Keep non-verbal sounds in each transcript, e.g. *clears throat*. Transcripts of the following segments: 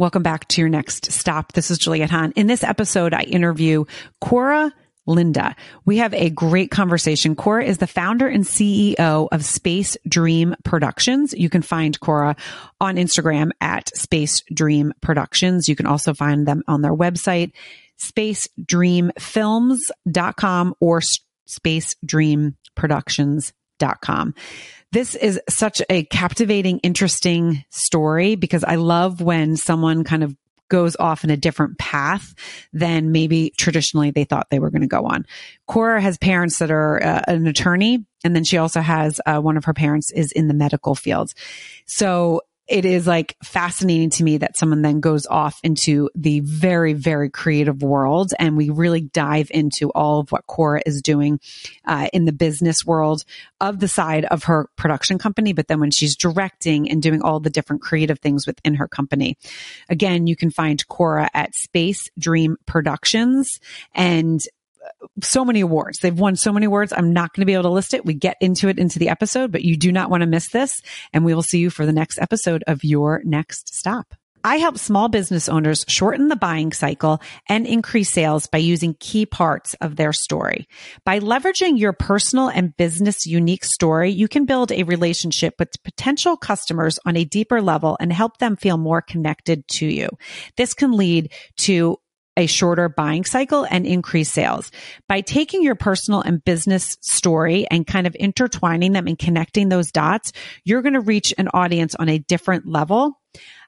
Welcome back to your next stop. This is Juliette Hahn. In this episode, I interview Koura Linda. We have a great conversation. Koura is the founder and CEO of Space Dream Productions. You can find Koura on Instagram at Space Dream Productions. You can also find them on their website, spacedreamfilms.com or Space Dream spacedreamproductions.com. This is such a captivating, interesting story because I love when someone kind of goes off in a different path than maybe traditionally they thought they were going to go on. Koura has parents that are uh, an attorney, and then she also has uh, one of her parents is in the medical field. So it is like fascinating to me that someone then goes off into the very, very creative world. And we really dive into all of what Koura is doing uh, in the business world of the side of her production company. But then when she's directing and doing all the different creative things within her company. Again, you can find Koura at Space Dream Productions and so many awards. They've won so many awards. I'm not going to be able to list it. We get into it into the episode, but you do not want to miss this. And we will see you for the next episode of Your Next Stop. I help small business owners shorten the buying cycle and increase sales by using key parts of their story. By leveraging your personal and business unique story, you can build a relationship with potential customers on a deeper level and help them feel more connected to you. This can lead to a shorter buying cycle and increase sales. By taking your personal and business story and kind of intertwining them and connecting those dots, you're going to reach an audience on a different level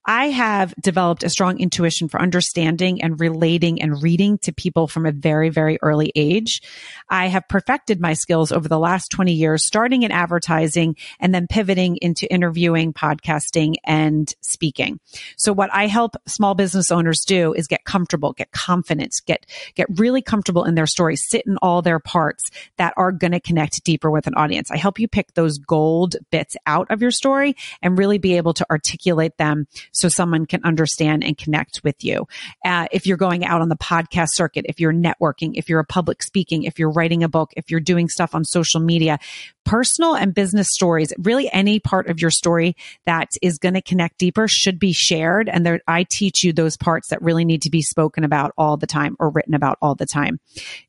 I have developed a strong intuition for understanding and relating and reading to people from a very, very early age. I have perfected my skills over the last 20 years, starting in advertising and then pivoting into interviewing, podcasting and speaking. So what I help small business owners do is get comfortable, get confidence, get, get really comfortable in their story, sit in all their parts that are going to connect deeper with an audience. I help you pick those gold bits out of your story and really be able to articulate them so someone can understand and connect with you. Uh, if you're going out on the podcast circuit, if you're networking, if you're a public speaking, if you're writing a book, if you're doing stuff on social media, personal and business stories, really any part of your story that is going to connect deeper should be shared. And there, I teach you those parts that really need to be spoken about all the time or written about all the time.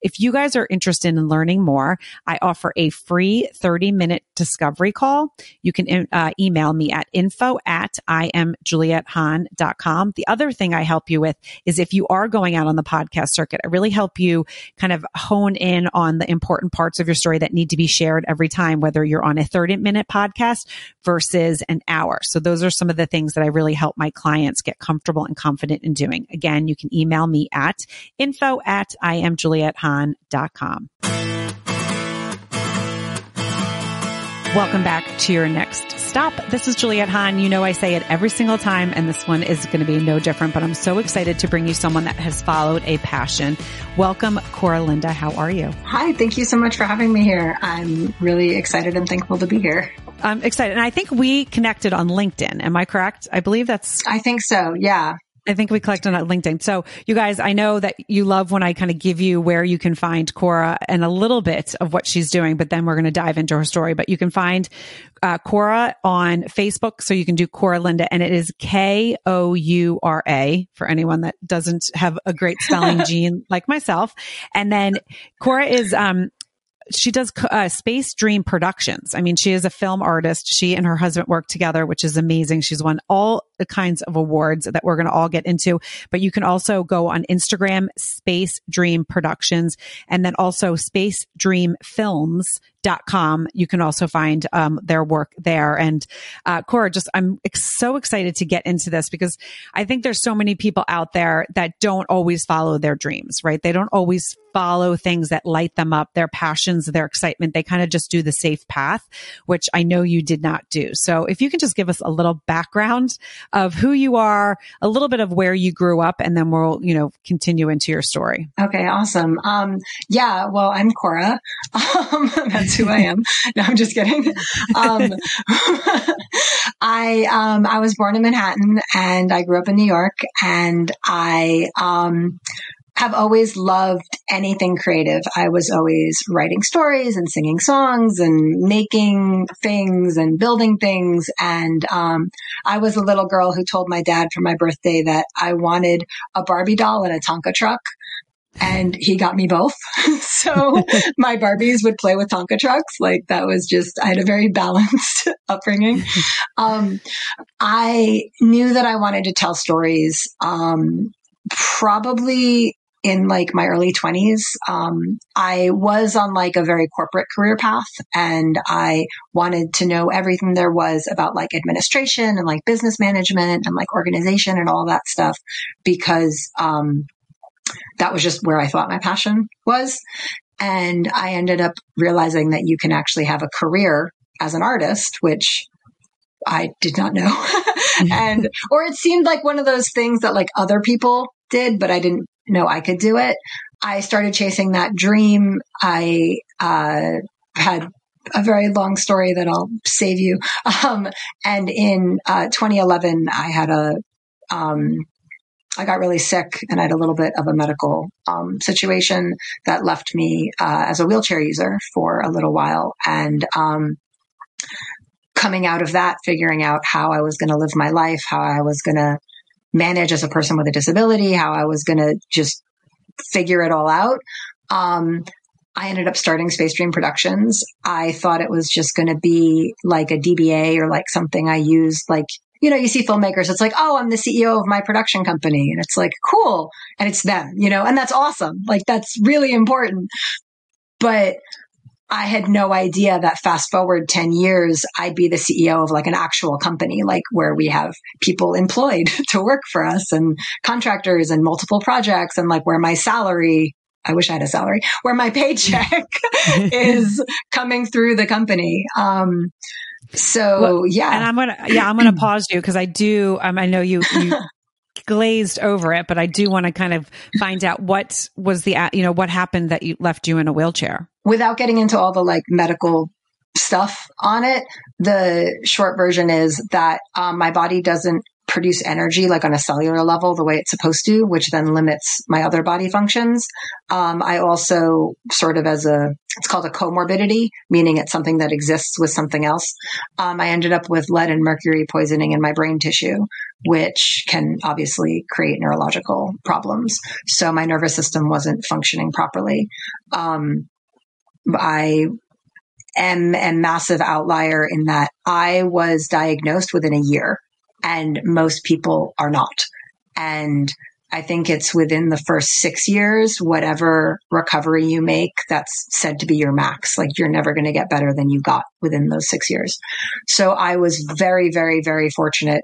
If you guys are interested in learning more, I offer a free 30 minute discovery call. You can uh, email me at info at I am juliethehahn.com. The other thing I help you with is if you are going out on the podcast circuit, I really help you kind of hone in on the important parts of your story that need to be shared every time time, whether you're on a 30 minute podcast versus an hour. So those are some of the things that I really help my clients get comfortable and confident in doing. Again, you can email me at info at iamjuliethehahn.com. Welcome back to your next stop. This is Juliette Hahn. You know, I say it every single time, and this one is going to be no different, but I'm so excited to bring you someone that has followed a passion. Welcome, Koura Linda. How are you? Hi. Thank you so much for having me here. I'm really excited and thankful to be here. I'm excited. And I think we connected on LinkedIn. Am I correct? I believe that's. I think so. Yeah. I think we collected on LinkedIn. So you guys, I know that you love when I kind of give you where you can find Koura and a little bit of what she's doing, but then we're going to dive into her story. But you can find uh, Koura on Facebook. So you can do Koura Linda and it is K O U R A for anyone that doesn't have a great spelling *laughs* gene like myself. And then Koura is, um, she does uh, Space Dream Productions. I mean, she is a film artist. She and her husband work together, which is amazing. She's won all kinds of awards that we're going to all get into. But you can also go on Instagram, Space Dream Productions, and then also Space Dream Films dot com. You can also find um, their work there. And uh, Koura, just I'm so excited to get into this because I think there's so many people out there that don't always follow their dreams, right? They don't always follow things that light them up, their passions, their excitement. They kind of just do the safe path, which I know you did not do. So if you can just give us a little background of who you are, a little bit of where you grew up, and then we'll, you know, continue into your story. Okay, awesome. Um, yeah, well, I'm Koura. *laughs* Um, that's who I am. No, I'm just kidding. Um, I, um, I was born in Manhattan and I grew up in New York and I, um, have always loved anything creative. I was always writing stories and singing songs and making things and building things. And um, I was a little girl who told my dad for my birthday that I wanted a Barbie doll and a Tonka truck. And he got me both. *laughs* so *laughs* my Barbies would play with Tonka trucks. Like that was just, I had a very *laughs* balanced upbringing. Um, I knew that I wanted to tell stories. Um, probably in like my early 20s, um, I was on like a very corporate career path and I wanted to know everything there was about like administration and like business management and like organization and all that stuff because, um, that was just where I thought my passion was. And I ended up realizing that you can actually have a career as an artist, which I did not know. *laughs* and, or it seemed like one of those things that like other people did, but I didn't know I could do it. I started chasing that dream. I uh, had a very long story that I'll save you. *laughs* Um, and in uh, 2011, I had a, um, I got really sick and I had a little bit of a medical um, situation that left me uh, as a wheelchair user for a little while. And um, coming out of that, figuring out how I was going to live my life, how I was going to manage as a person with a disability, how I was going to just figure it all out. Um, I ended up starting Space Dream Productions. I thought it was just going to be like a DBA or like something I used like you know, you see filmmakers, it's like, oh, I'm the CEO of my production company. And it's like, cool. And it's them, you know, and that's awesome. Like, that's really important. But I had no idea that fast forward 10 years, I'd be the CEO of like an actual company, like where we have people employed *laughs* to work for us and contractors and multiple projects and like where my salary I wish I had a salary where my paycheck *laughs* is coming through the company. Um, so well, yeah, and I'm gonna yeah I'm gonna *clears throat* pause you because I do um, I know you you *laughs* glazed over it, but I do want to kind of find out what was the you know what happened that you left you in a wheelchair. Without getting into all the like medical stuff on it, the short version is that um, my body doesn't produce energy like on a cellular level the way it's supposed to, which then limits my other body functions. Um, I also sort of as a, it's called a comorbidity, meaning it's something that exists with something else. Um, I ended up with lead and mercury poisoning in my brain tissue, which can obviously create neurological problems. So my nervous system wasn't functioning properly. Um, I am a massive outlier in that I was diagnosed within a year and most people are not. And I think it's within the first six years, whatever recovery you make, that's said to be your max. Like you're never going to get better than you got within those six years. So I was very, very, very fortunate,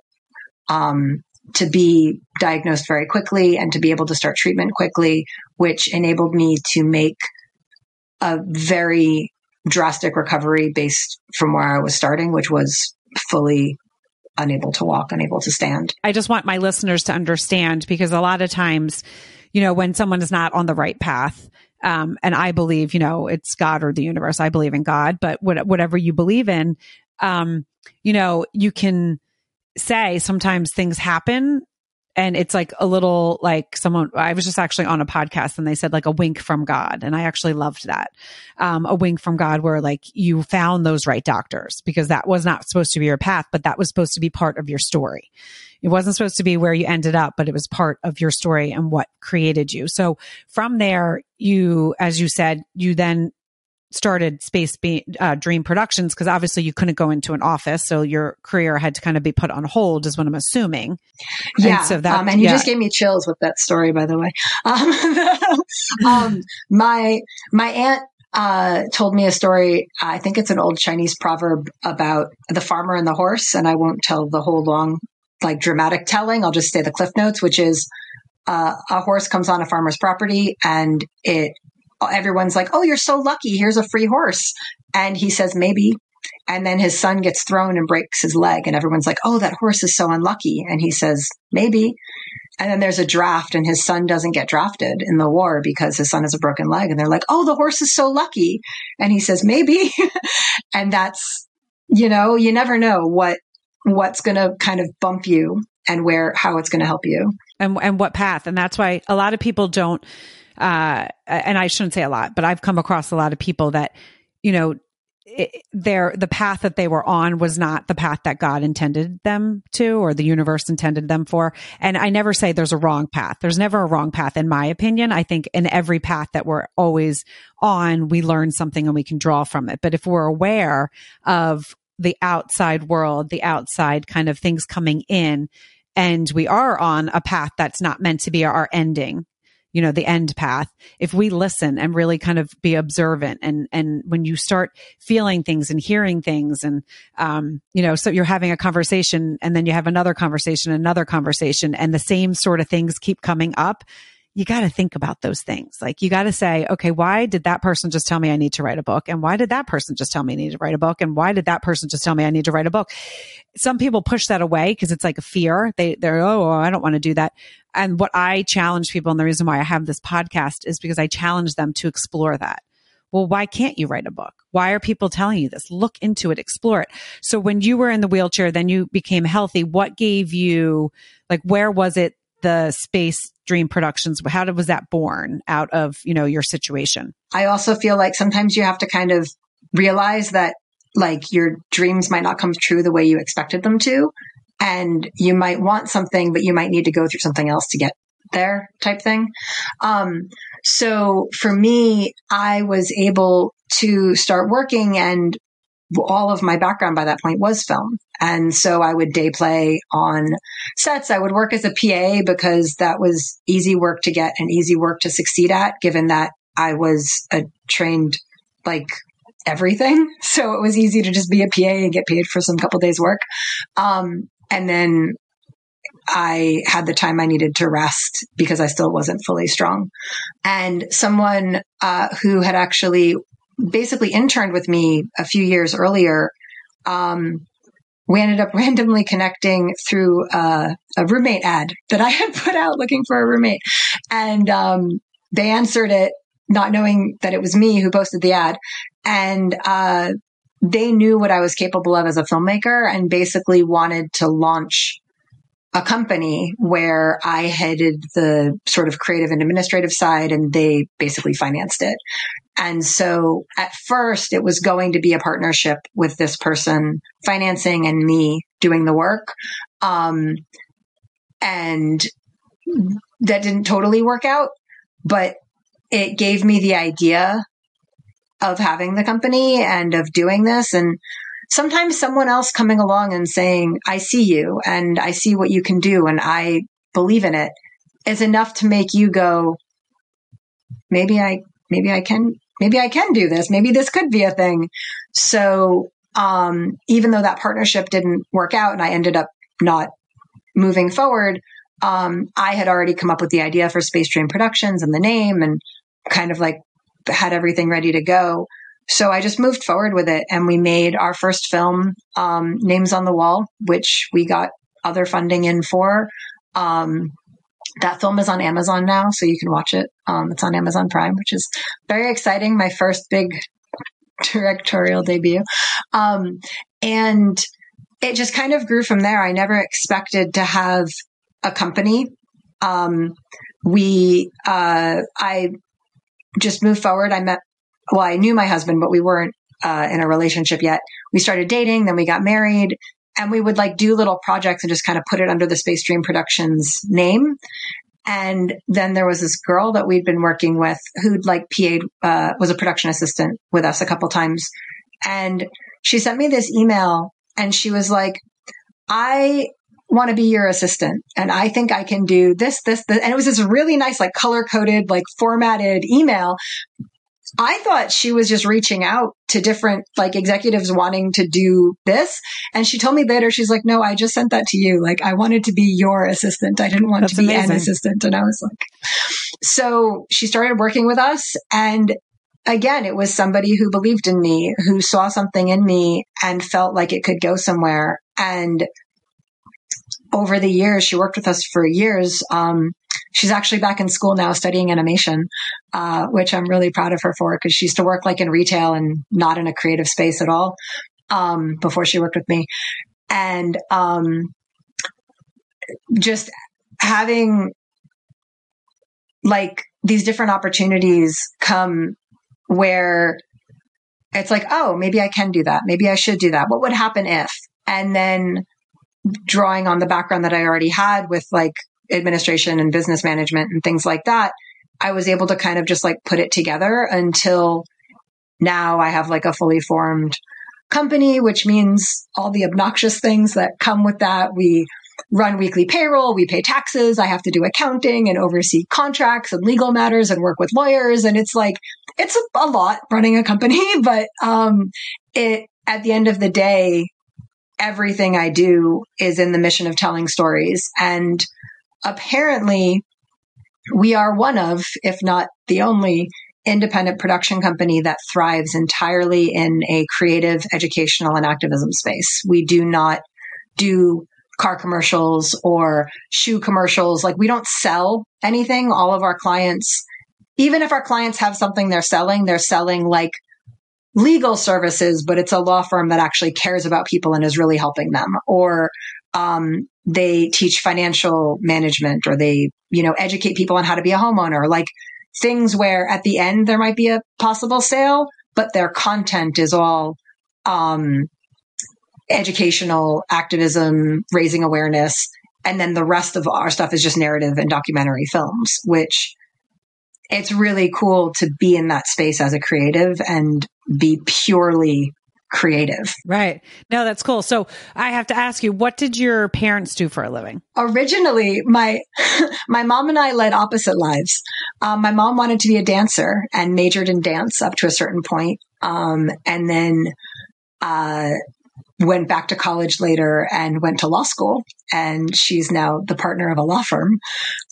um, to be diagnosed very quickly and to be able to start treatment quickly, which enabled me to make a very drastic recovery based from where I was starting, which was fully unable to walk, unable to stand. I just want my listeners to understand because a lot of times, you know, when someone is not on the right path, um, and I believe, you know, it's God or the universe. I believe in God, but what, whatever you believe in, um, you know, you can say sometimes things happen and it's like a little like someone i was just actually on a podcast and they said like a wink from god. And i actually loved that. Um, a wink from god where like you found those right doctors because that was not supposed to be your path but that was supposed to be part of your story. It wasn't supposed to be where you ended up but it was part of your story and what created you. So from there you as you said you then started Space Be- uh, Dream Productions because obviously you couldn't go into an office, so your career had to kind of be put on hold, is what I'm assuming. Yeah, and so that, um, and you yeah. just gave me chills with that story, by the way. *laughs* Um, um, my my aunt uh, told me a story. I think it's an old Chinese proverb about the farmer and the horse, and I won't tell the whole long, like dramatic telling. I'll just say the cliff notes, which is uh, a horse comes on a farmer's property and it everyone's like, "Oh, you're so lucky. Here's a free horse." And he says, "Maybe." And then his son gets thrown and breaks his leg and everyone's like, "Oh, that horse is so unlucky." And he says, "Maybe." And then there's a draft and his son doesn't get drafted in the war because his son has a broken leg and they're like, "Oh, the horse is so lucky." And he says, "Maybe." *laughs* and that's you know, you never know what what's going to kind of bump you and where, how it's going to help you. And, and what path. And that's why a lot of people don't, uh, and I shouldn't say a lot, but I've come across a lot of people that, you know, it, their the path that they were on was not the path that God intended them to or the universe intended them for. And I never say there's a wrong path. There's never a wrong path in my opinion. I think in every path that we're always on, we learn something and we can draw from it. But if we're aware of the outside world, the outside kind of things coming in, and we are on a path that's not meant to be our ending, you know, the end path. If we listen and really kind of be observant and, and when you start feeling things and hearing things and, um, you know, so you're having a conversation and then you have another conversation, another conversation and the same sort of things keep coming up you got to think about those things. Like you got to say, okay, why did that person just tell me I need to write a book? And why did that person just tell me I need to write a book? And why did that person just tell me I need to write a book? Some people push that away because it's like a fear. They, they're, oh, I don't want to do that. And what I challenge people and the reason why I have this podcast is because I challenge them to explore that. Well, why can't you write a book? Why are people telling you this? Look into it, explore it. So when you were in the wheelchair, then you became healthy. What gave you, like, where was it the Space Dream Productions? How did, was that born out of, you know, your situation? I also feel like sometimes you have to kind of realize that like your dreams might not come true the way you expected them to. And you might want something, but you might need to go through something else to get there type thing. Um, so for me, I was able to start working and all of my background by that point was film. And so I would day play on sets. I would work as a PA because that was easy work to get and easy work to succeed at, given that I was a trained like everything. *laughs* So it was easy to just be a PA and get paid for some couple days work. Um, and then I had the time I needed to rest because I still wasn't fully strong. And someone uh, who had actually basically interned with me a few years earlier, um, we ended up *laughs* randomly connecting through uh, a roommate ad that I had *laughs* put out looking for a roommate. And um, they answered it, not knowing that it was me who posted the ad. And uh, they knew what I was capable of as a filmmaker and basically wanted to launch a company where I headed the sort of creative and administrative side and they basically financed it. And so at first it was going to be a partnership with this person financing and me doing the work. Um, and that didn't totally work out, but it gave me the idea of having the company and of doing this. And sometimes someone else coming along and saying, I see you and I see what you can do and I believe in it is enough to make you go, maybe I, maybe I can, maybe I can do this. Maybe this could be a thing. So, um, even though that partnership didn't work out and I ended up not moving forward, um, I had already come up with the idea for Space Dream Productions and the name and kind of like had everything ready to go. So I just moved forward with it and we made our first film, um, Names on the Wall, which we got other funding in for. Um, that film is on Amazon now, so you can watch it. Um, it's on Amazon Prime, which is very exciting. My first big *laughs* directorial debut. Um, and it just kind of grew from there. I never expected to have a company. Um, we, uh, I just moved forward. I met well, I knew my husband, but we weren't uh, in a relationship yet. We started dating, then we got married, and we would like do little projects and just kind of put it under the Space Dream Productions name. And then there was this girl that we'd been working with who'd like PA, uh, was a production assistant with us a couple times. And she sent me this email and she was like, I want to be your assistant and I think I can do this, this, this. And it was this really nice, like color coded, like formatted email. I thought she was just reaching out to different like executives wanting to do this. And she told me later, she's like, no, I just sent that to you. Like I wanted to be your assistant. I didn't want That's to be amazing. an assistant. And I was like, so she started working with us and again, it was somebody who believed in me, who saw something in me and felt like it could go somewhere. And over the years, she worked with us for years. Um, she's actually back in school now studying animation, uh, which I'm really proud of her for because she used to work like in retail and not in a creative space at all um, before she worked with me. And um, just having like these different opportunities come where it's like, oh, maybe I can do that. Maybe I should do that. What would happen if? And then drawing on the background that I already had with like administration and business management and things like that, I was able to kind of just like put it together until now I have like a fully formed company, which means all the obnoxious things that come with that. We run weekly payroll, we pay taxes, I have to do accounting and oversee contracts and legal matters and work with lawyers. And it's like, it's a, a lot running a company, *laughs* but um, it, at the end of the day, everything I do is in the mission of telling stories. And apparently, we are one of, if not the only, independent production company that thrives entirely in a creative, educational, and activism space. We do not do car commercials or shoe commercials. Like we don't sell anything. All of our clients, even if our clients have something they're selling, they're selling like legal services, but it's a law firm that actually cares about people and is really helping them. Or um, they teach financial management or they, you know, educate people on how to be a homeowner. Like things where at the end there might be a possible sale, but their content is all um, educational activism, raising awareness. And then the rest of our stuff is just narrative and documentary films, which it's really cool to be in that space as a creative and be purely creative. Right. No, that's cool. So I have to ask you, what did your parents do for a living? Originally, my *laughs* my mom and I led opposite lives. Um, my mom wanted to be a dancer and majored in dance up to a certain point, um, and then uh, went back to college later and went to law school. And she's now the partner of a law firm.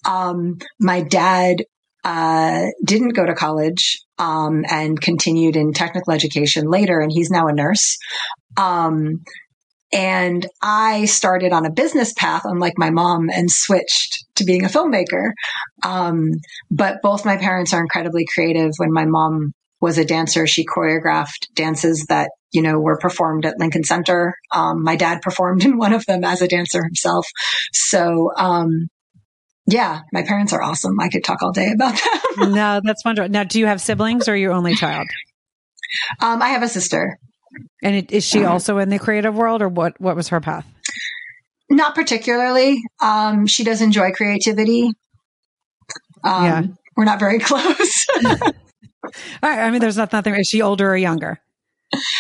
Um, my dad uh, didn't go to college um, and continued in technical education later, and he's now a nurse. Um, and I started on a business path, unlike my mom, and switched to being a filmmaker. Um, but both my parents are incredibly creative. When my mom was a dancer, she choreographed dances that you know, were performed at Lincoln Center. Um, my dad performed *laughs* in one of them as a dancer himself. So, um, yeah, my parents are awesome. I could talk all day about them. *laughs* no, that's wonderful. Now, do you have siblings or are you only child? Um, I have a sister. And it, is she also in the creative world or what, what was her path? Not particularly. Um, she does enjoy creativity. Um, yeah. We're not very *laughs* close. *laughs* all right. I mean, there's not, nothing. Is she older or younger?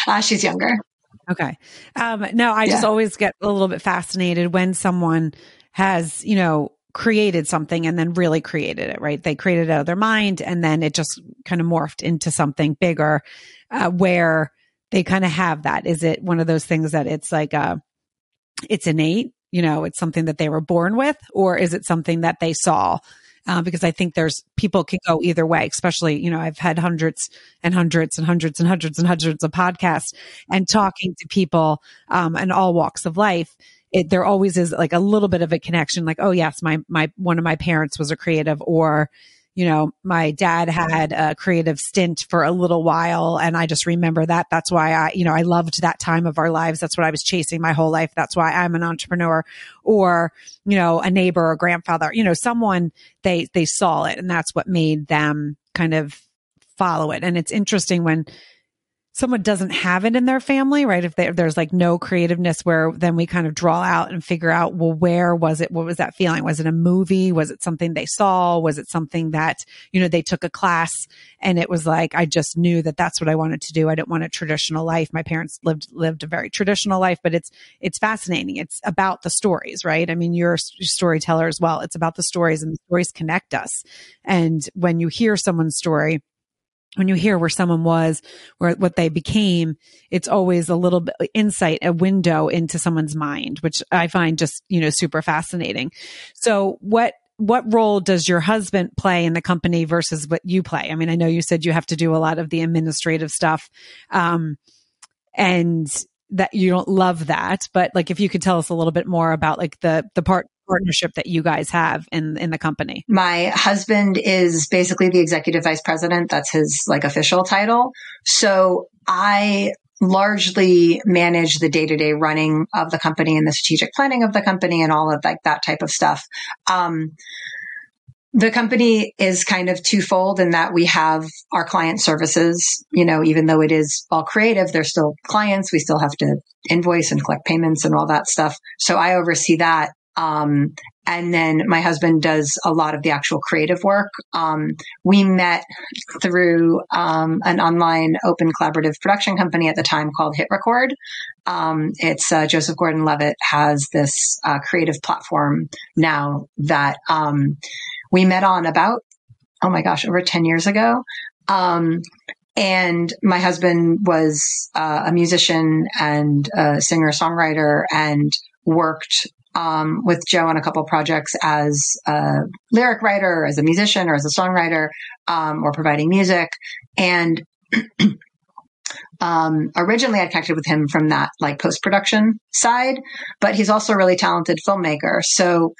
Uh, she's younger. Okay. Um, no, I yeah. just always get a little bit fascinated when someone has, you know, created something and then really created it, right? They created it out of their mind and then it just kind of morphed into something bigger, uh, where they kind of have that. Is it one of those things that it's like, uh, it's innate, you know, it's something that they were born with, or is it something that they saw uh, because I think there's people can go either way, especially, you know, I've had hundreds and hundreds and hundreds and hundreds and hundreds of podcasts and talking to people um, in all walks of life. It, there always is like a little bit of a connection, like, oh yes, my, my, one of my parents was a creative or, you know, my dad had a creative stint for a little while. And I just remember that. That's why I, you know, I loved that time of our lives. That's what I was chasing my whole life. That's why I'm an entrepreneur or, you know, a neighbor or grandfather, you know, someone they, they saw it and that's what made them kind of follow it. And it's interesting when, someone doesn't have it in their family, right? If, they, if, there's like no creativeness where then we kind of draw out and figure out, well, where was it? What was that feeling? Was it a movie? Was it something they saw? Was it something that, you know, they took a class and it was like, I just knew that that's what I wanted to do. I didn't want a traditional life. My parents lived, lived a very traditional life, but it's, it's fascinating. It's about the stories, right? I mean, you're a storyteller as well. It's about the stories and the stories connect us. And when you hear someone's story, when you hear where someone was, where what they became, it's always a little bit insight, a window into someone's mind, which I find just, you know, super fascinating. So what, what role does your husband play in the company versus what you play? I mean, I know you said you have to do a lot of the administrative stuff. Um, and that you don't love that, but like if you could tell us a little bit more about like the, the part partnership that you guys have in in the company? My husband is basically the executive vice president. That's his like official title. So I largely manage the day to day running of the company and the strategic planning of the company and all of like that type of stuff. Um, the company is kind of twofold in that we have our client services, you know, even though it is all creative, they're still clients. We still have to invoice and collect payments and all that stuff. So I oversee that. Um, and then my husband does a lot of the actual creative work. Um, we met through um, an online open collaborative production company at the time called Hit Record. Um, it's uh, Joseph Gordon-Levitt has this uh, creative platform now that um, we met on about oh my gosh over 10 years ago um, and my husband was uh, a musician and a singer songwriter and worked um, with Joe on a couple projects as a lyric writer, as a musician, or as a songwriter, um, or providing music. And *clears throat* um, originally, I connected with him from that like post production side, but he's also a really talented filmmaker. So,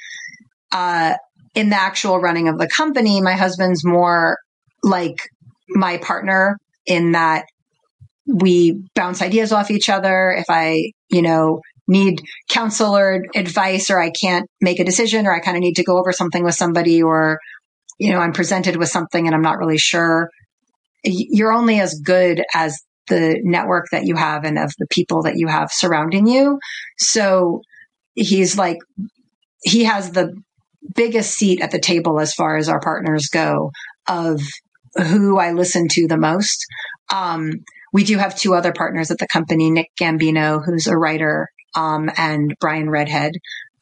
uh, in the actual running of the company, my husband's more like my partner in that we bounce ideas off each other. If I, you know, need counsel or advice or I can't make a decision or I kind of need to go over something with somebody or, you know, I'm presented with something and I'm not really sure. You're only as good as the network that you have and of the people that you have surrounding you. So he's like, he has the biggest seat at the table as far as our partners go of who I listen to the most. Um, we do have two other partners at the company, Nick Gambino, who's a writer um, and Brian Redhead,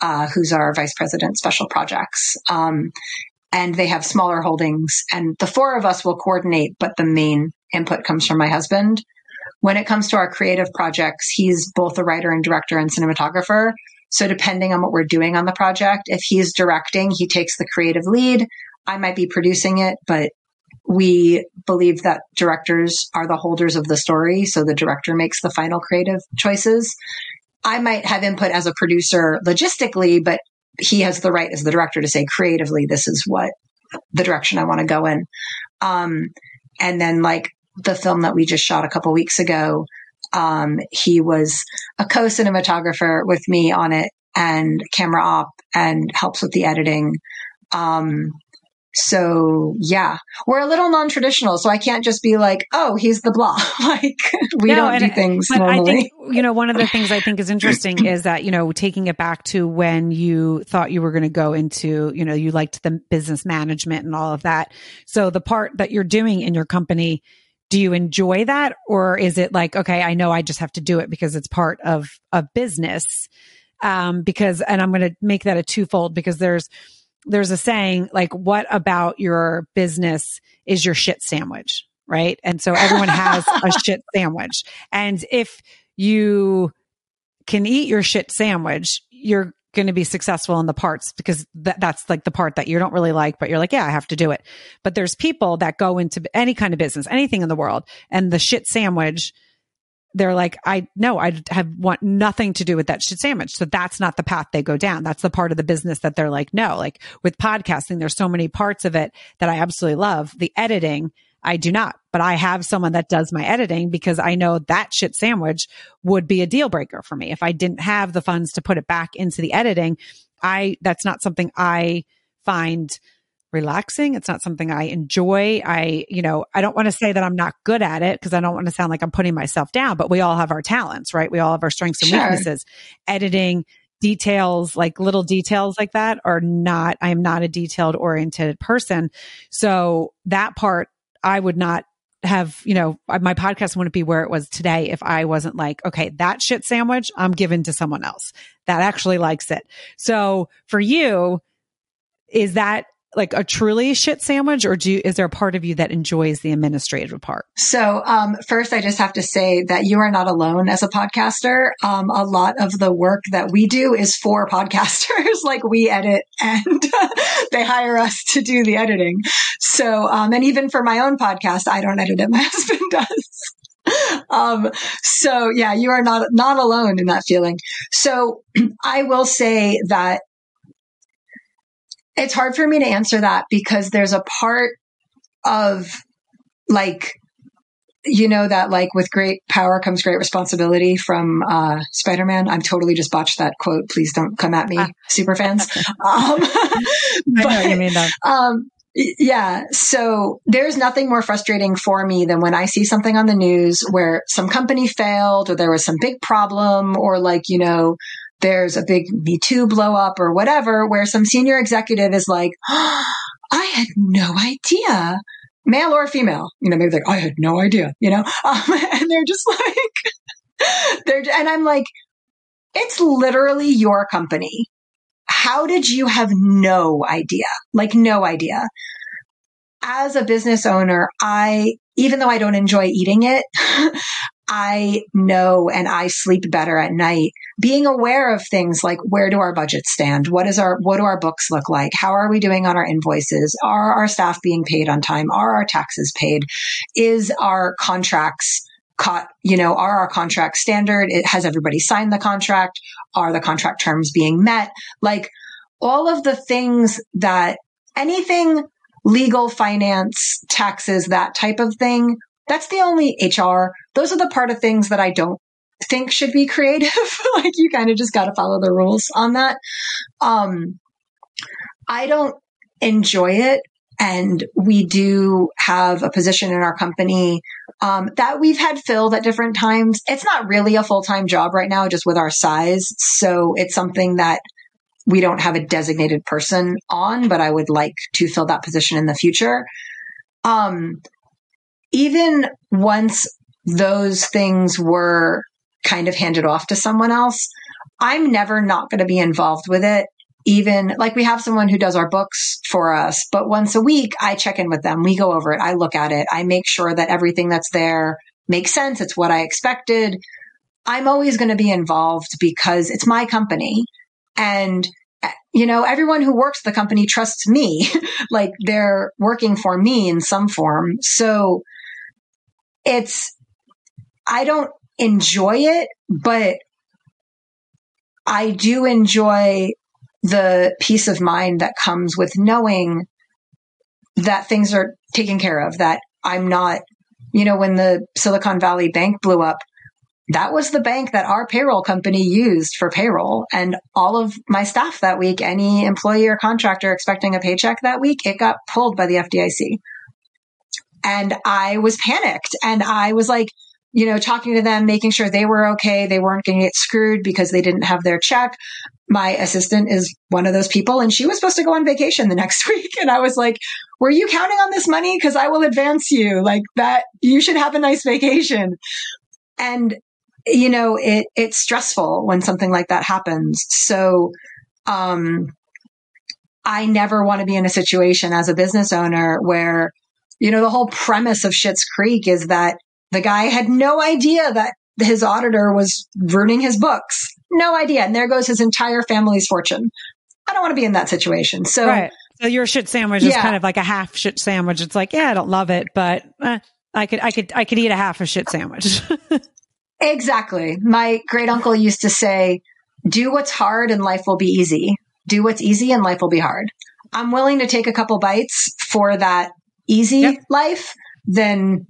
uh, who's our vice president special projects. Um, and they have smaller holdings and the four of us will coordinate, but the main input comes from my husband. When it comes to our creative projects, he's both a writer and director and cinematographer. So depending on what we're doing on the project, if he's directing, he takes the creative lead. I might be producing it, but we believe that directors are the holders of the story. So the director makes the final creative choices. I might have input as a producer logistically, but he has the right as the director to say creatively, this is what the direction I want to go in. Um, and then like the film that we just shot a couple weeks ago, um, he was a co-cinematographer with me on it and camera op and helps with the editing. Um, so yeah, we're a little non-traditional. So I can't just be like, oh, he's the blah. *laughs* like we no, don't do things normally. I think, you know, one of the things I think is interesting is that, you know, taking it back to when you thought you were going to go into, you know, you liked the business management and all of that. So the part that you're doing in your company, do you enjoy that? Or is it like, okay, I know I just have to do it because it's part of a business? Um, because, and I'm going to make that a twofold because there's, there's a saying like, what about your business is your shit sandwich? Right. And so everyone has a *laughs* shit sandwich. And if you can eat your shit sandwich, you're going to be successful in the parts because th- that's like the part that you don't really like, but you're like, yeah, I have to do it. But there's people that go into any kind of business, anything in the world, and the shit sandwich they're like, I no, I have want nothing to do with that shit sandwich. So that's not the path they go down. That's the part of the business that they're like, no, like with podcasting, there's so many parts of it that I absolutely love. The editing, I do not, but I have someone that does my editing because I know that shit sandwich would be a deal breaker for me. If I didn't have the funds to put it back into the editing, I, that's not something I find relaxing. It's not something I enjoy. I, you know, I don't want to say that I'm not good at it because I don't want to sound like I'm putting myself down, but we all have our talents, right? We all have our strengths and sure. weaknesses. Editing, details, like little details like that are not, I am not a detailed oriented person. So that part, I would not have, you know, my podcast wouldn't be where it was today if I wasn't like, okay, that shit sandwich I'm giving to someone else that actually likes it. So for you, is that like a truly shit sandwich or do you, is there a part of you that enjoys the administrative part? So, um, first I just have to say that you are not alone as a podcaster. Um, a lot of the work that we do is for *laughs* podcasters. like we edit and *laughs* they hire us to do the editing. So, um, and even for my own podcast, I don't edit it. *laughs* My husband does. Um, so yeah, you are not, not alone in that feeling. So *clears throat* I will say that it's hard for me to answer that because there's a part of like you know that like with great power comes great responsibility from uh, Spider-Man. I'm totally just botched that quote. Please don't come at me, ah. super fans. *laughs* um, but, I know you mean that. Um, yeah. So there's nothing more frustrating for me than when I see something on the news where some company failed or there was some big problem or like, you know, there's a big Me Too blow up or whatever where some senior executive is like, oh, *gasps* I had no idea male or female. You know, maybe like, I had no idea, you know, *laughs* um, and they're just *laughs* like, they're, and I'm like, it's literally your company. How did you have no idea? Like, no idea. As a business owner, I, even though I don't enjoy eating it, *laughs* I know and I sleep better at night being aware of things like where do our budgets stand? What is our, what do our books look like? How are we doing on our invoices? Are our staff being paid on time? Are our taxes paid? Is our contracts caught, you know, are our contracts standard? It has everybody signed the contract? Are the contract terms being met? Like all of the things that anything legal, finance, taxes, that type of thing that's the only HR. Those are the part of things that I don't think should be creative. *laughs* like you kind of just got to follow the rules on that. Um, I don't enjoy it. And we do have a position in our company um, that we've had filled at different times. It's not really a full time job right now, just with our size. So it's something that we don't have a designated person on, but I would like to fill that position in the future. Um, even once those things were kind of handed off to someone else, I'm never not going to be involved with it. Even like we have someone who does our books for us, but once a week I check in with them. We go over it. I look at it. I make sure that everything that's there makes sense. It's what I expected. I'm always going to be involved because it's my company. And, eh, you know, everyone who works the company trusts me, *laughs* like they're working for me in some form. So it's, I don't enjoy it, but I do enjoy the peace of mind that comes with knowing that things are taken care of, that I'm not, you know, when the Silicon Valley Bank blew up, that was the bank that our payroll company used for payroll. And all of my staff that week, any employee or contractor expecting a paycheck that week, it got pulled by the FDIC. And I was panicked and I was like, you know, talking to them, making sure they were okay. They weren't going to get screwed because they didn't have their check. My assistant is one of those people and she was supposed to go on vacation the *laughs* next week. And I was like, were you counting on this money? Cause I will advance you like that. You should have a nice vacation. And, you know, it, it's stressful when something like that happens. So, um, I never want to be in a situation as a business owner where you know, the whole premise of Schitt's Creek is that the guy had no idea that his auditor was ruining his books. No idea. And there goes his entire family's fortune. I don't want to be in that situation. So, right. So your shit sandwich yeah. is kind of like a half shit sandwich. It's like, yeah, I don't love it, but eh, I could, I could, I could eat a half a shit sandwich. *laughs* exactly. My great uncle used to say, do what's hard and life will be easy. Do what's easy and life will be hard. I'm willing to take a couple bites for that easy yep. life than,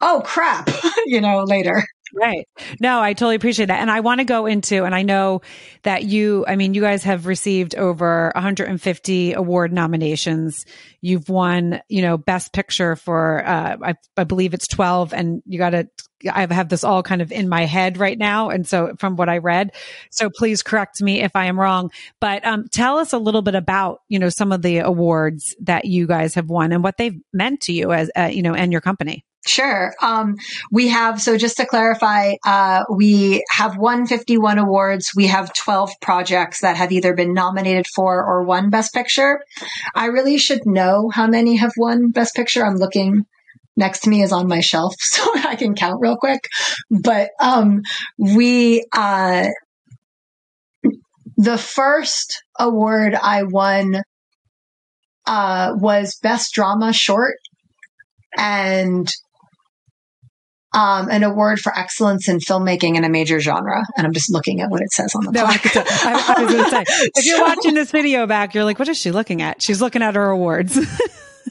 oh crap, *laughs* you know, later. Right. No, I totally appreciate that. And I want to go into, and I know that you, I mean, you guys have received over 150 award nominations. You've won, you know, best picture for, uh, I, I believe it's 12 and you got to, I have this all kind of in my head right now. And so from what I read, so please correct me if I am wrong, but, um, tell us a little bit about, you know, some of the awards that you guys have won and what they've meant to you as, uh, you know, and your company. Sure. Um, we have, so just to clarify, uh, we have 151 awards. We have 12 projects that have either been nominated for or won Best Picture. I really should know how many have won Best Picture. I'm looking next to me is on my shelf *laughs* so I can count real quick. But, um, we, uh, the first award I won, uh, was Best Drama Short. And um, an award for excellence in filmmaking in a major genre. And I'm just looking at what it says on the no, I, I, I, was going to say, *laughs* if you're watching this video back, you're like, what is she looking at? She's looking at her awards.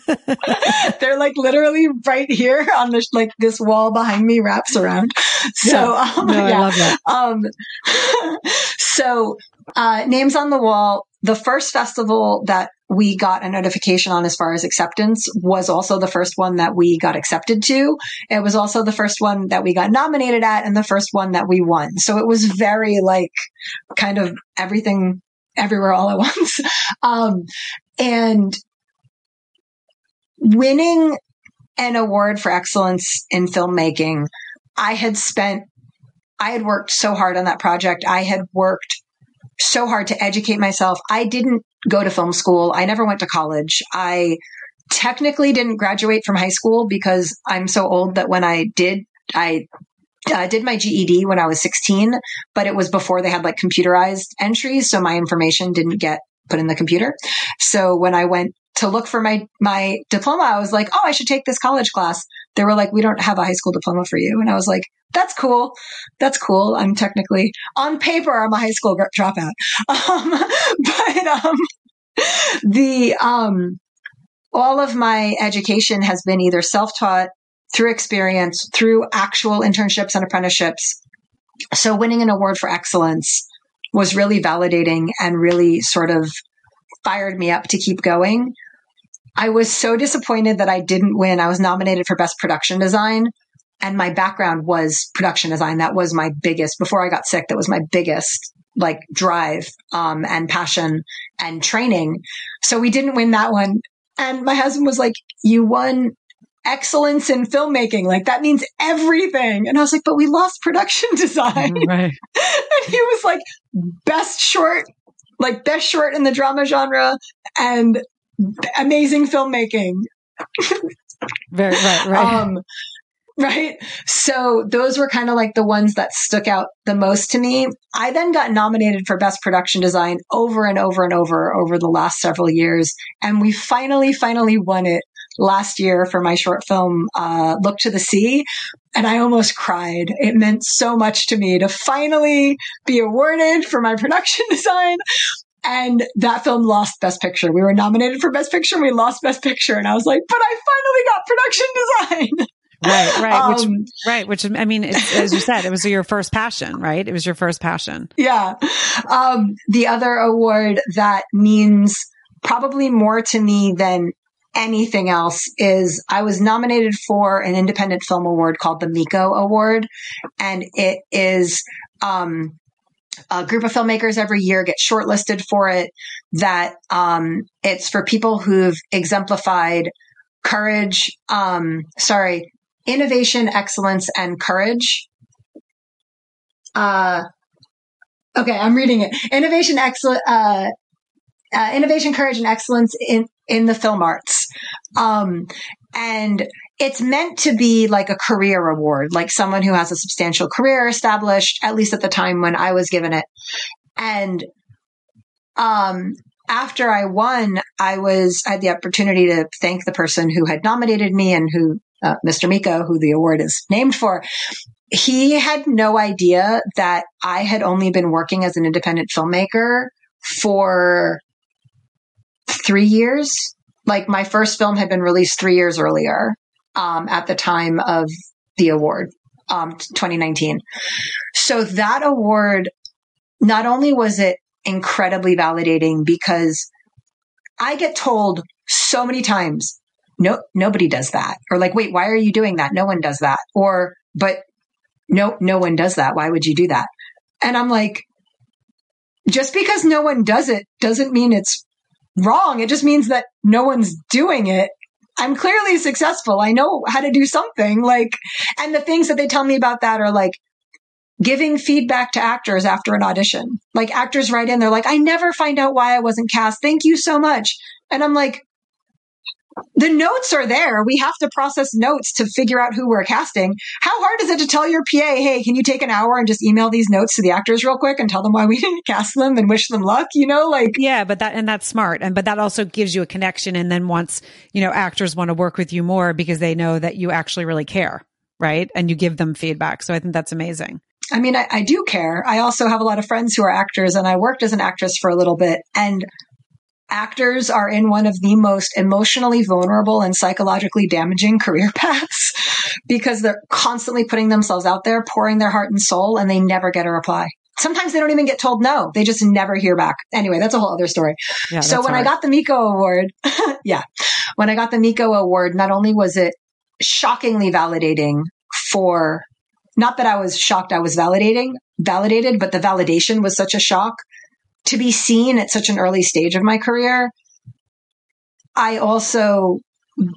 *laughs* They're like literally right here on this, like this wall behind me wraps around. So, yeah. um, no, yeah. I love that. Um, *laughs* so, uh, names on the wall. The first festival that we got a notification on as far as acceptance was also the first one that we got accepted to. It was also the first one that we got nominated at and the first one that we won. So it was very like kind of everything everywhere all at *laughs* once. Um, and winning an award for excellence in filmmaking, I had spent, I had worked so hard on that project. I had worked so hard to educate myself. I didn't go to film school. I never went to college. I technically didn't graduate from high school because I'm so old that when I did, I uh, did my GED when I was 16, but it was before they had like computerized entries. So my information didn't get put in the computer. So when I went to look for my, my diploma, I was like, Oh, I should take this college class. They were like, we don't have a high school diploma for you. And I was like, that's cool. That's cool. I'm technically on paper, I'm a high school dropout. *laughs* Um, but, um, the, um, all of my education has been either self-taught through experience, through actual internships and apprenticeships. So winning an award for excellence was really validating and really sort of fired me up to keep going. I was so disappointed that I didn't win. I was nominated for best production design and my background was production design. That was my biggest, before I got sick, that was my biggest like drive, um, and passion and training. So we didn't win that one. And my husband was like, you won excellence in filmmaking. Like that means everything. And I was like, but we lost production *laughs* design. *laughs* Right. *laughs* and he was like, best short, like best short in the drama genre and amazing filmmaking. Very right, right. Um, right. So those were kind of like the ones that stuck out the most to me. I then got nominated for best production design over and over and over over the last several years. And we finally, finally won it last year for my short film, uh, Look to the Sea. And I almost cried. It meant so much to me to finally be awarded for my *laughs* production design. And that film lost Best Picture. We were nominated for Best Picture and we lost Best Picture. And I was like, but I finally got production design. *laughs* Right, right, Um, which, right, which I mean, it's, as you said, it was your first passion, right? It was your first passion. Yeah. Um, the other award that means probably more to me than anything else is I was nominated for an independent film award called the Miko Award. And it is, um, a group of filmmakers every year get shortlisted for it that, um, it's for people who've exemplified courage, um, sorry, innovation, excellence, and courage. Uh, okay, I'm reading it. Innovation, excellence, uh, uh, innovation, courage, and excellence in in the film arts. Um, and it's meant to be like a career award, like someone who has a substantial career established, at least at the time when I was given it. And um, after I won, I was I had the opportunity to thank the person who had nominated me and who uh, Mr. Miko, who the award is named for. He had no idea that I had only been working as an independent filmmaker for three years. Like my first film had been released three years earlier um, at the time of the award, um, 2019. So that award, not only was it incredibly validating because I get told so many times, no, nobody does that. Or like, wait, why are you doing that? No one does that. Or, but no, no one does that. Why would you do that? And I'm like, just because no one does it doesn't mean it's wrong. It just means that no one's doing it. I'm clearly successful. I know how to do something like, and the things that they tell me about that are like giving feedback to actors after an audition. Like actors write in, they're like, I never find out why I wasn't cast. Thank you so much. And I'm like, the notes are there. We have to process notes to figure out who we're casting. How hard is it to tell your PA, hey, can you take an hour and just email these notes to the actors real quick and tell them why we *laughs* didn't cast them and wish them luck? You know, like. Yeah, but that, and that's smart. And, but that also gives you a connection. And then once, you know, actors want to work with you more because they know that you actually really care, right? And you give them feedback. So I think that's amazing. I mean, I, I do care. I also have a lot of friends who are actors and I worked as an actress for a little bit and actors are in one of the most emotionally vulnerable and psychologically damaging career *laughs* paths because they're constantly putting themselves out there, pouring their heart and soul, and they never get a reply. Sometimes they don't even get told no. They just never hear back. Anyway, that's a whole other story. Yeah, so when hard. I got the Miko award, *laughs* yeah, when I got the Miko award, not only was it shockingly validating for not that I was shocked I was validating, validated, but the validation was such a shock to be seen at such an early stage of my career. I also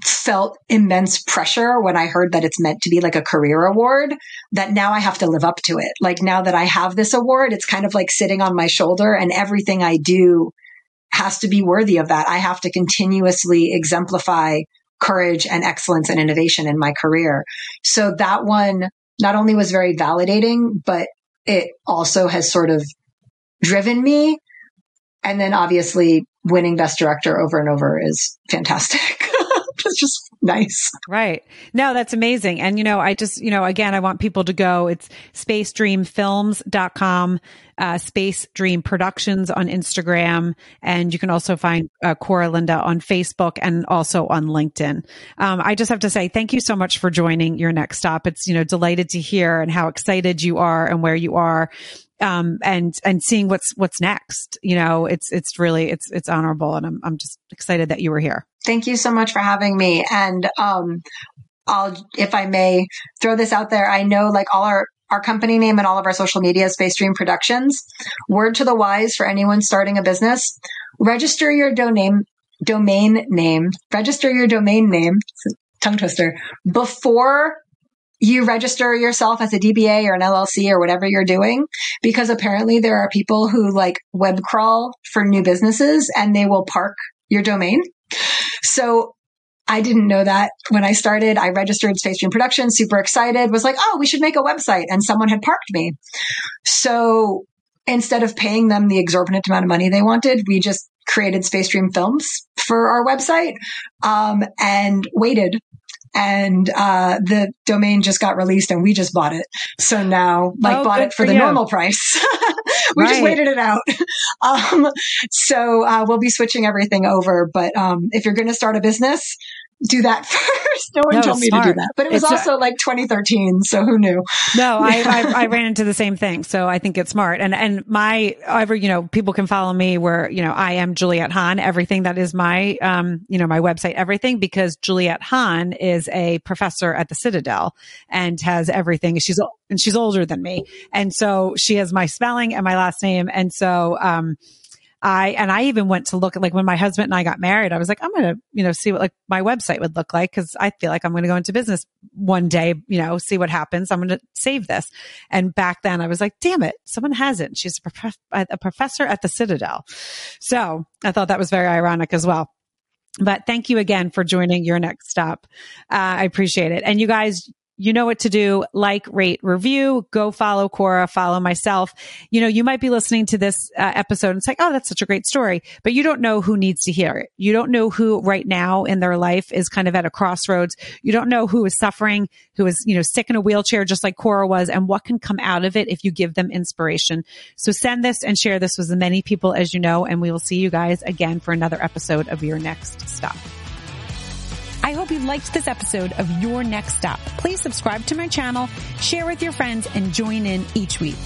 felt immense pressure when I heard that it's meant to be like a career award that now I have to live up to it. Like now that I have this award, it's kind of like sitting on my shoulder and everything I do has to be worthy of that. I have to continuously exemplify courage and excellence and innovation in my career. So that one not only was very validating, but it also has sort of driven me. And then obviously winning best director over and over is fantastic. *laughs* it's just nice. Right. No, that's amazing. And, you know, I just, you know, again, I want people to go. It's spacedreamfilms.com, uh, Space Dream Productions on Instagram. And you can also find uh, Koura Linda on Facebook and also on LinkedIn. Um, I just have to say thank you so much for joining your next stop. It's, you know, delighted to hear and how excited you are and where you are um, and and seeing what's what's next. You know, it's it's really it's it's honorable, and I'm I'm just excited that you were here. Thank you so much for having me. And um, I'll, if I may, throw this out there. I know, like all our our company name and all of our social media, Space Dream Productions. Word to the wise for anyone starting a business: register your domain domain name. Register your domain name. Tongue twister before you register yourself as a DBA or an LLC or whatever you're doing, because apparently there are people who like web crawl for new businesses and they will park your domain. So I didn't know that when I started. I registered Space Dream Productions, super excited, was like, oh, we should make a website. And someone had parked me. So instead of paying them the exorbitant amount of money they wanted, we just created Space Dream Films for our website um, and waited and uh, the domain just got released and we just bought it. So now, like, oh, bought it for, for the you. normal price. *laughs* we right. just waited it out. *laughs* um, so uh, we'll be switching everything over. But um, if you're going to start a business, do that *laughs* first. No one no, told me smart. to do that, but it was it's also a, like 2013. So who knew? No, I, *laughs* I, I, ran into the same thing. So I think it's smart. And, and my, ever, you know, people can follow me where, you know, I am Juliet Hahn, everything that is my, um, you know, my website, everything because Juliet Hahn is a professor at the Citadel and has everything. She's, and she's older than me. And so she has my spelling and my last name. And so, um, I, and I even went to look at like when my husband and I got married, I was like, I'm going to, you know, see what like my website would look like. Cause I feel like I'm going to go into business one day, you know, see what happens. I'm going to save this. And back then I was like, damn it, someone has it. She's a, prof- a professor at the Citadel. So I thought that was very ironic as well. But thank you again for joining your next stop. Uh, I appreciate it. And you guys, you know what to do. Like, rate, review, go follow Koura, follow myself. You know, you might be listening to this uh, episode and it's like, oh, that's such a great story, but you don't know who needs to hear it. You don't know who right now in their life is kind of at a crossroads. You don't know who is suffering, who is, you know, sick in a wheelchair, just like Koura was, and what can come out of it if you give them inspiration. So send this and share this with as many people as you know, and we will see you guys again for another episode of Your Next Stop. I hope you liked this episode of Your Next Stop. Please subscribe to my channel, share with your friends, and join in each week.